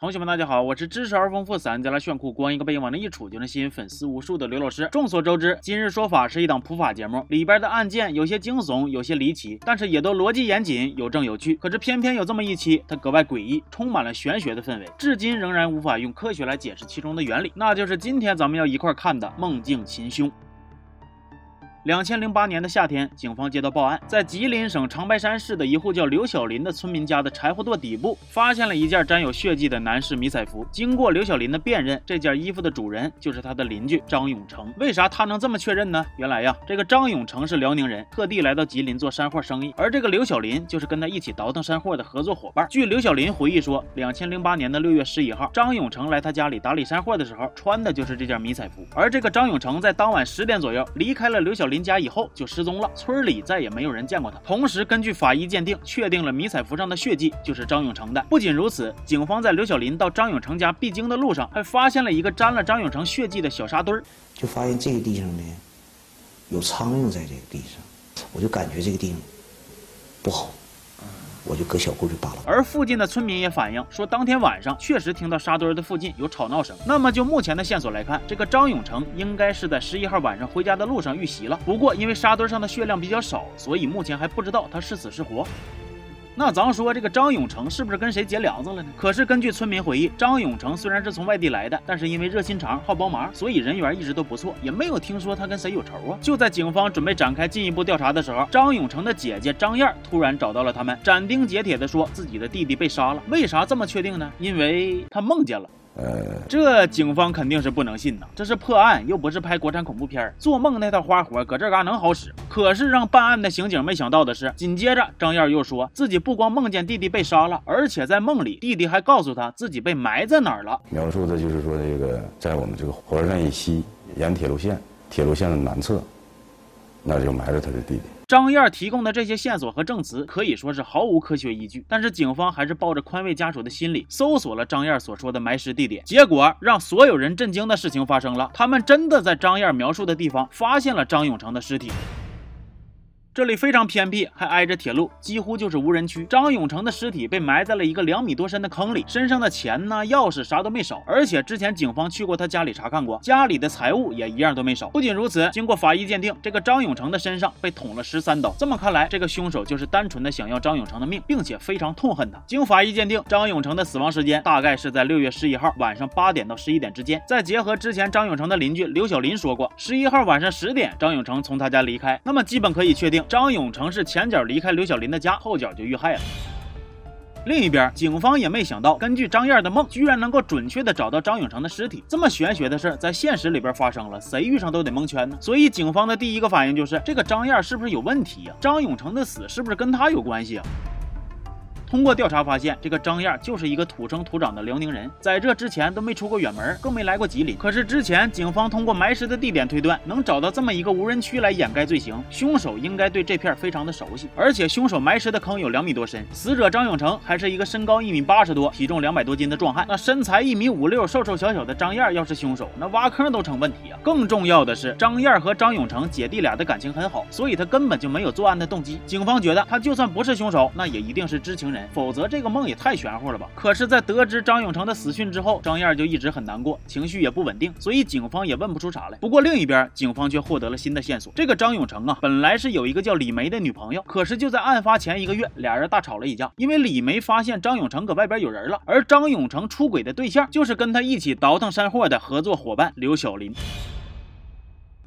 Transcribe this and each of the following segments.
同学们，大家好，我是知识而丰富、三加拉炫酷、光一个背影往那一杵就能吸引粉丝无数的刘老师。众所周知，今日说法是一档普法节目，里边的案件有些惊悚，有些离奇，但是也都逻辑严谨，有证有据。可是偏偏有这么一期，它格外诡异，充满了玄学的氛围，至今仍然无法用科学来解释其中的原理，那就是今天咱们要一块看的梦境秦凶。两千零八年的夏天，警方接到报案，在吉林省长白山市的一户叫刘小林的村民家的柴火垛底部，发现了一件沾有血迹的男士迷彩服。经过刘小林的辨认，这件衣服的主人就是他的邻居张永成。为啥他能这么确认呢？原来呀，这个张永成是辽宁人，特地来到吉林做山货生意，而这个刘小林就是跟他一起倒腾山货的合作伙伴。据刘小林回忆说，两千零八年的六月十一号，张永成来他家里打理山货的时候，穿的就是这件迷彩服。而这个张永成在当晚十点左右离开了刘小林。林家以后就失踪了，村里再也没有人见过他。同时，根据法医鉴定，确定了迷彩服上的血迹就是张永成的。不仅如此，警方在刘小林到张永成家必经的路上，还发现了一个沾了张永成血迹的小沙堆儿。就发现这个地上呢，有苍蝇在这个地上，我就感觉这个地方不好。我就搁小棍去扒拉。而附近的村民也反映说，当天晚上确实听到沙堆的附近有吵闹声。那么就目前的线索来看，这个张永成应该是在十一号晚上回家的路上遇袭了。不过因为沙堆上的血量比较少，所以目前还不知道他是死是活。那咱说这个张永成是不是跟谁结梁子了呢？可是根据村民回忆，张永成虽然是从外地来的，但是因为热心肠、好帮忙，所以人缘一直都不错，也没有听说他跟谁有仇啊。就在警方准备展开进一步调查的时候，张永成的姐姐张燕突然找到了他们，斩钉截铁地说自己的弟弟被杀了。为啥这么确定呢？因为他梦见了。呃，这警方肯定是不能信呐，这是破案，又不是拍国产恐怖片做梦那套花活搁这嘎能好使？可是让办案的刑警没想到的是，紧接着张燕又说自己不光梦见弟弟被杀了，而且在梦里弟弟还告诉他自己被埋在哪儿了。描述的就是说这个在我们这个火车站以西沿铁路线，铁路线的南侧，那就埋着他的弟弟。张燕提供的这些线索和证词可以说是毫无科学依据，但是警方还是抱着宽慰家属的心理，搜索了张燕所说的埋尸地点。结果让所有人震惊的事情发生了，他们真的在张燕描述的地方发现了张永成的尸体。这里非常偏僻，还挨着铁路，几乎就是无人区。张永成的尸体被埋在了一个两米多深的坑里，身上的钱呢、钥匙啥都没少，而且之前警方去过他家里查看过，家里的财物也一样都没少。不仅如此，经过法医鉴定，这个张永成的身上被捅了十三刀。这么看来，这个凶手就是单纯的想要张永成的命，并且非常痛恨他。经法医鉴定，张永成的死亡时间大概是在六月十一号晚上八点到十一点之间。再结合之前张永成的邻居刘小林说过，十一号晚上十点张永成从他家离开，那么基本可以确定。张永成是前脚离开刘小林的家，后脚就遇害了。另一边，警方也没想到，根据张燕的梦，居然能够准确的找到张永成的尸体。这么玄学的事，在现实里边发生了，谁遇上都得蒙圈呢。所以，警方的第一个反应就是，这个张燕是不是有问题呀？张永成的死是不是跟他有关系啊？通过调查发现，这个张燕就是一个土生土长的辽宁人，在这之前都没出过远门，更没来过吉林。可是之前警方通过埋尸的地点推断，能找到这么一个无人区来掩盖罪行，凶手应该对这片非常的熟悉。而且凶手埋尸的坑有两米多深，死者张永成还是一个身高一米八十多、体重两百多斤的壮汉。那身材一米五六、瘦瘦小小的张燕要是凶手，那挖坑都成问题啊！更重要的是，张燕和张永成姐弟俩的感情很好，所以他根本就没有作案的动机。警方觉得他就算不是凶手，那也一定是知情人。否则这个梦也太玄乎了吧！可是，在得知张永成的死讯之后，张燕就一直很难过，情绪也不稳定，所以警方也问不出啥来。不过另一边，警方却获得了新的线索。这个张永成啊，本来是有一个叫李梅的女朋友，可是就在案发前一个月，俩人大吵了一架，因为李梅发现张永成搁外边有人了，而张永成出轨的对象就是跟他一起倒腾山货的合作伙伴刘小林。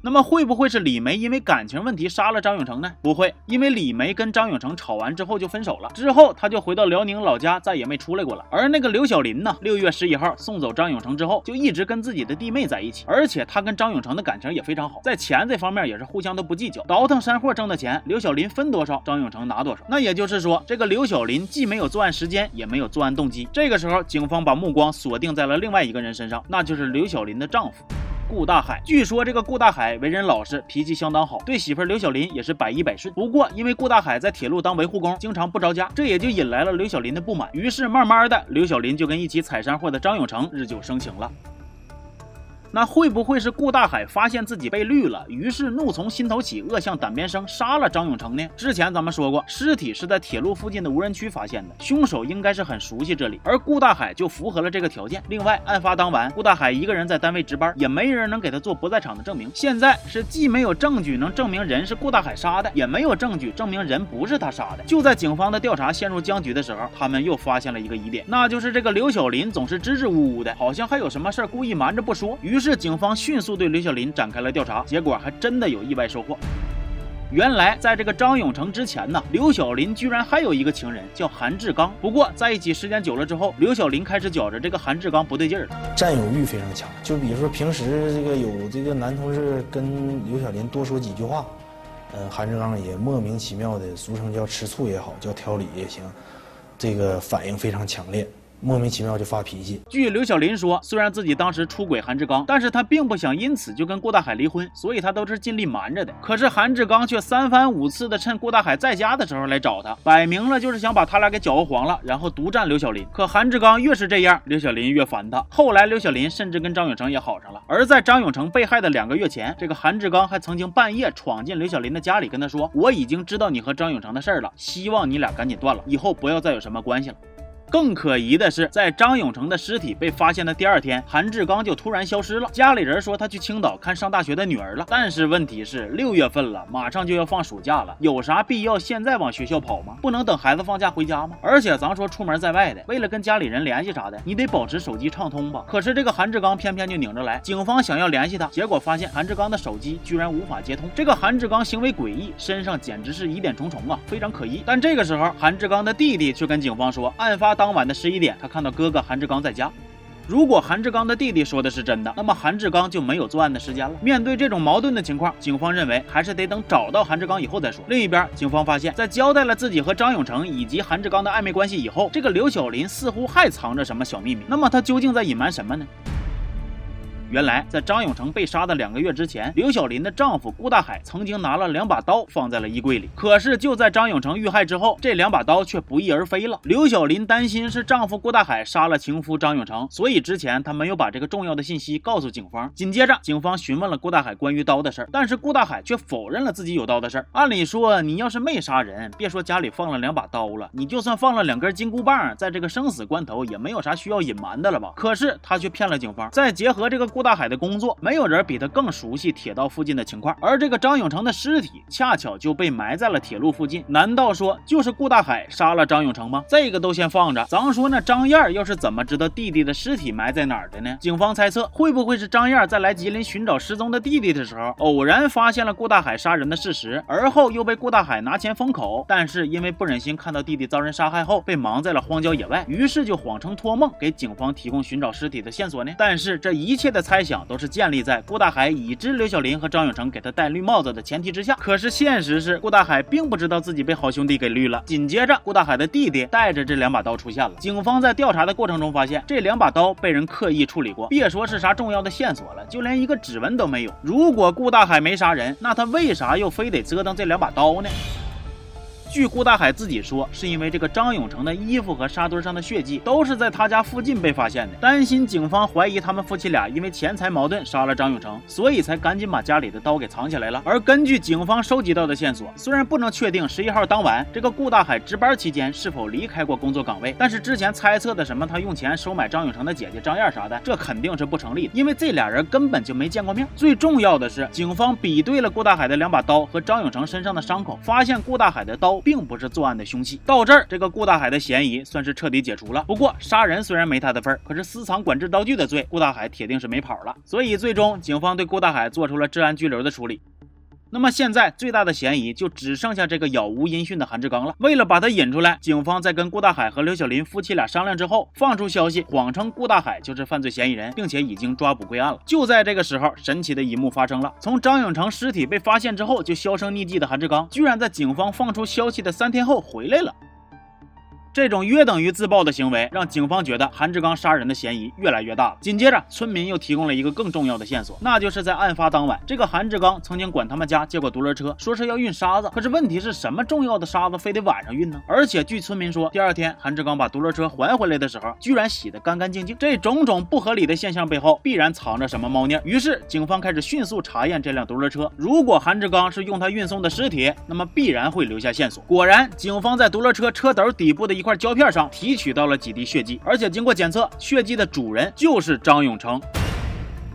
那么会不会是李梅因为感情问题杀了张永成呢？不会，因为李梅跟张永成吵完之后就分手了，之后他就回到辽宁老家，再也没出来过了。而那个刘小林呢，六月十一号送走张永成之后，就一直跟自己的弟妹在一起，而且他跟张永成的感情也非常好，在钱这方面也是互相都不计较，倒腾山货挣的钱，刘小林分多少，张永成拿多少。那也就是说，这个刘小林既没有作案时间，也没有作案动机。这个时候，警方把目光锁定在了另外一个人身上，那就是刘小林的丈夫。顾大海，据说这个顾大海为人老实，脾气相当好，对媳妇刘小林也是百依百顺。不过因为顾大海在铁路当维护工，经常不着家，这也就引来了刘小林的不满。于是慢慢的，刘小林就跟一起采山货的张永成日久生情了。那会不会是顾大海发现自己被绿了，于是怒从心头起，恶向胆边生，杀了张永成呢？之前咱们说过，尸体是在铁路附近的无人区发现的，凶手应该是很熟悉这里，而顾大海就符合了这个条件。另外，案发当晚，顾大海一个人在单位值班，也没人能给他做不在场的证明。现在是既没有证据能证明人是顾大海杀的，也没有证据证明人不是他杀的。就在警方的调查陷入僵局的时候，他们又发现了一个疑点，那就是这个刘小林总是支支吾吾的，好像还有什么事故意瞒着不说。于于是警方迅速对刘小林展开了调查，结果还真的有意外收获。原来，在这个张永成之前呢，刘小林居然还有一个情人叫韩志刚。不过在一起时间久了之后，刘小林开始觉着这个韩志刚不对劲儿了，占有欲非常强。就比如说平时这个有这个男同事跟刘小林多说几句话，呃，韩志刚也莫名其妙的，俗称叫吃醋也好，叫挑理也行，这个反应非常强烈。莫名其妙就发脾气。据刘小林说，虽然自己当时出轨韩志刚，但是他并不想因此就跟顾大海离婚，所以他都是尽力瞒着的。可是韩志刚却三番五次的趁顾大海在家的时候来找他，摆明了就是想把他俩给搅和黄了，然后独占刘小林。可韩志刚越是这样，刘小林越烦他。后来刘小林甚至跟张永成也好上了。而在张永成被害的两个月前，这个韩志刚还曾经半夜闯进刘小林的家里，跟他说：“我已经知道你和张永成的事儿了，希望你俩赶紧断了，以后不要再有什么关系了。”更可疑的是，在张永成的尸体被发现的第二天，韩志刚就突然消失了。家里人说他去青岛看上大学的女儿了。但是问题是，六月份了，马上就要放暑假了，有啥必要现在往学校跑吗？不能等孩子放假回家吗？而且咱说出门在外的，为了跟家里人联系啥的，你得保持手机畅通吧。可是这个韩志刚偏偏就拧着来，警方想要联系他，结果发现韩志刚的手机居然无法接通。这个韩志刚行为诡异，身上简直是疑点重重啊，非常可疑。但这个时候，韩志刚的弟弟却跟警方说，案发当晚的十一点。他看到哥哥韩志刚在家。如果韩志刚的弟弟说的是真的，那么韩志刚就没有作案的时间了。面对这种矛盾的情况，警方认为还是得等找到韩志刚以后再说。另一边，警方发现，在交代了自己和张永成以及韩志刚的暧昧关系以后，这个刘小林似乎还藏着什么小秘密。那么他究竟在隐瞒什么呢？原来，在张永成被杀的两个月之前，刘小林的丈夫顾大海曾经拿了两把刀放在了衣柜里。可是就在张永成遇害之后，这两把刀却不翼而飞了。刘小林担心是丈夫顾大海杀了情夫张永成，所以之前他没有把这个重要的信息告诉警方。紧接着，警方询问了顾大海关于刀的事儿，但是顾大海却否认了自己有刀的事儿。按理说，你要是没杀人，别说家里放了两把刀了，你就算放了两根金箍棒，在这个生死关头也没有啥需要隐瞒的了吧？可是他却骗了警方。再结合这个。顾大海的工作，没有人比他更熟悉铁道附近的情况。而这个张永成的尸体恰巧就被埋在了铁路附近。难道说就是顾大海杀了张永成吗？这个都先放着。咱说那张燕又是怎么知道弟弟的尸体埋在哪儿的呢？警方猜测，会不会是张燕在来吉林寻找失踪的弟弟的时候，偶然发现了顾大海杀人的事实，而后又被顾大海拿钱封口。但是因为不忍心看到弟弟遭人杀害后被埋在了荒郊野外，于是就谎称托梦给警方提供寻找尸体的线索呢？但是这一切的。猜想都是建立在顾大海已知刘小林和张永成给他戴绿帽子的前提之下。可是现实是，顾大海并不知道自己被好兄弟给绿了。紧接着，顾大海的弟弟带着这两把刀出现了。警方在调查的过程中发现，这两把刀被人刻意处理过，别说是啥重要的线索了，就连一个指纹都没有。如果顾大海没杀人，那他为啥又非得折腾这两把刀呢？据顾大海自己说，是因为这个张永成的衣服和沙堆上的血迹都是在他家附近被发现的，担心警方怀疑他们夫妻俩因为钱财矛盾杀了张永成，所以才赶紧把家里的刀给藏起来了。而根据警方收集到的线索，虽然不能确定十一号当晚这个顾大海值班期间是否离开过工作岗位，但是之前猜测的什么他用钱收买张永成的姐姐张燕啥的，这肯定是不成立的，因为这俩人根本就没见过面。最重要的是，警方比对了顾大海的两把刀和张永成身上的伤口，发现顾大海的刀。并不是作案的凶器。到这儿，这个顾大海的嫌疑算是彻底解除了。不过，杀人虽然没他的份儿，可是私藏管制刀具的罪，顾大海铁定是没跑了。所以，最终警方对顾大海做出了治安拘留的处理。那么现在最大的嫌疑就只剩下这个杳无音讯的韩志刚了。为了把他引出来，警方在跟顾大海和刘小林夫妻俩商量之后，放出消息，谎称顾大海就是犯罪嫌疑人，并且已经抓捕归案了。就在这个时候，神奇的一幕发生了：从张永成尸体被发现之后就销声匿迹的韩志刚，居然在警方放出消息的三天后回来了。这种约等于自爆的行为，让警方觉得韩志刚杀人的嫌疑越来越大。紧接着，村民又提供了一个更重要的线索，那就是在案发当晚，这个韩志刚曾经管他们家借过独轮车，说是要运沙子。可是问题是什么重要的沙子非得晚上运呢？而且据村民说，第二天韩志刚把独轮车还回来的时候，居然洗得干干净净。这种种不合理的现象背后，必然藏着什么猫腻。于是警方开始迅速查验这辆独轮车，如果韩志刚是用它运送的尸体，那么必然会留下线索。果然，警方在独轮车车斗底部的一块块胶片上提取到了几滴血迹，而且经过检测，血迹的主人就是张永成。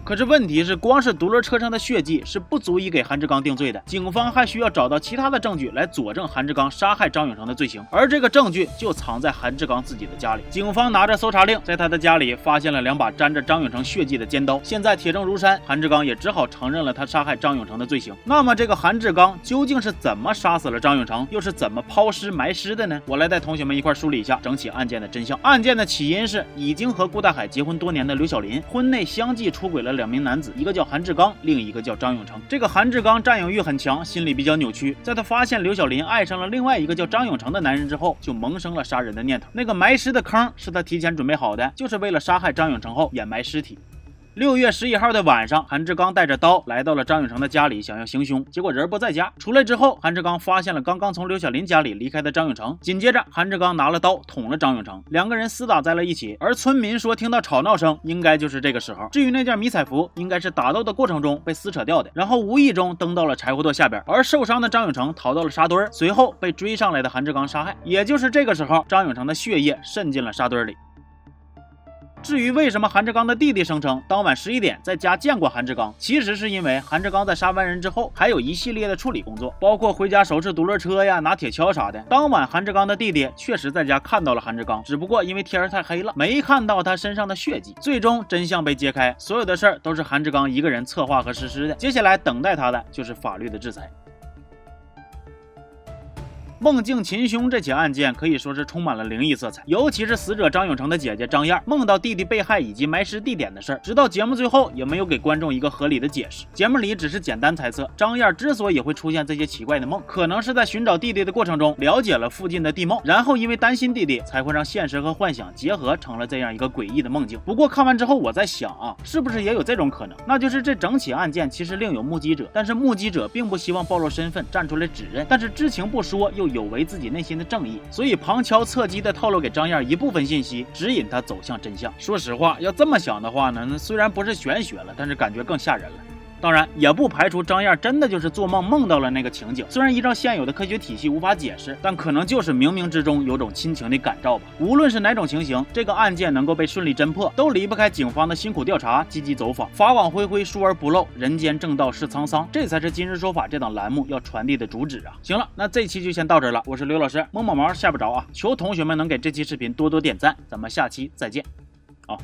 可是问题是，光是独轮车上的血迹是不足以给韩志刚定罪的，警方还需要找到其他的证据来佐证韩志刚杀害张永成的罪行，而这个证据就藏在韩志刚自己的家里。警方拿着搜查令，在他的家里发现了两把沾着张永成血迹的尖刀，现在铁证如山，韩志刚也只好承认了他杀害张永成的罪行。那么，这个韩志刚究竟是怎么杀死了张永成，又是怎么抛尸埋尸的呢？我来带同学们一块梳理一下整起案件的真相。案件的起因是，已经和顾大海结婚多年的刘晓林，婚内相继出轨了。两名男子，一个叫韩志刚，另一个叫张永成。这个韩志刚占有欲很强，心理比较扭曲。在他发现刘小林爱上了另外一个叫张永成的男人之后，就萌生了杀人的念头。那个埋尸的坑是他提前准备好的，就是为了杀害张永成后掩埋尸体。六月十一号的晚上，韩志刚带着刀来到了张永成的家里，想要行凶，结果人不在家。出来之后，韩志刚发现了刚刚从刘小林家里离开的张永成。紧接着，韩志刚拿了刀捅了张永成，两个人厮打在了一起。而村民说听到吵闹声，应该就是这个时候。至于那件迷彩服，应该是打斗的过程中被撕扯掉的，然后无意中蹬到了柴火垛下边。而受伤的张永成逃到了沙堆，随后被追上来的韩志刚杀害。也就是这个时候，张永成的血液渗进了沙堆里。至于为什么韩志刚的弟弟声称当晚十一点在家见过韩志刚，其实是因为韩志刚在杀完人之后，还有一系列的处理工作，包括回家收拾独轮车呀、拿铁锹啥的。当晚韩志刚的弟弟确实在家看到了韩志刚，只不过因为天太黑了，没看到他身上的血迹。最终真相被揭开，所有的事儿都是韩志刚一个人策划和实施的。接下来等待他的就是法律的制裁。梦境擒凶这起案件可以说是充满了灵异色彩，尤其是死者张永成的姐姐张燕梦到弟弟被害以及埋尸地点的事儿，直到节目最后也没有给观众一个合理的解释。节目里只是简单猜测，张燕之所以会出现这些奇怪的梦，可能是在寻找弟弟的过程中了解了附近的地貌，然后因为担心弟弟，才会让现实和幻想结合成了这样一个诡异的梦境。不过看完之后，我在想啊，是不是也有这种可能？那就是这整起案件其实另有目击者，但是目击者并不希望暴露身份，站出来指认，但是知情不说又。有违自己内心的正义，所以旁敲侧击的透露给张燕一部分信息，指引她走向真相。说实话，要这么想的话呢，那虽然不是玄学了，但是感觉更吓人了。当然，也不排除张燕真的就是做梦梦到了那个情景。虽然依照现有的科学体系无法解释，但可能就是冥冥之中有种亲情的感召吧。无论是哪种情形，这个案件能够被顺利侦破，都离不开警方的辛苦调查、积极走访。法网恢恢，疏而不漏，人间正道是沧桑，这才是今日说法这档栏目要传递的主旨啊！行了，那这期就先到这了。我是刘老师，摸摸毛吓不着啊！求同学们能给这期视频多多点赞，咱们下期再见，啊。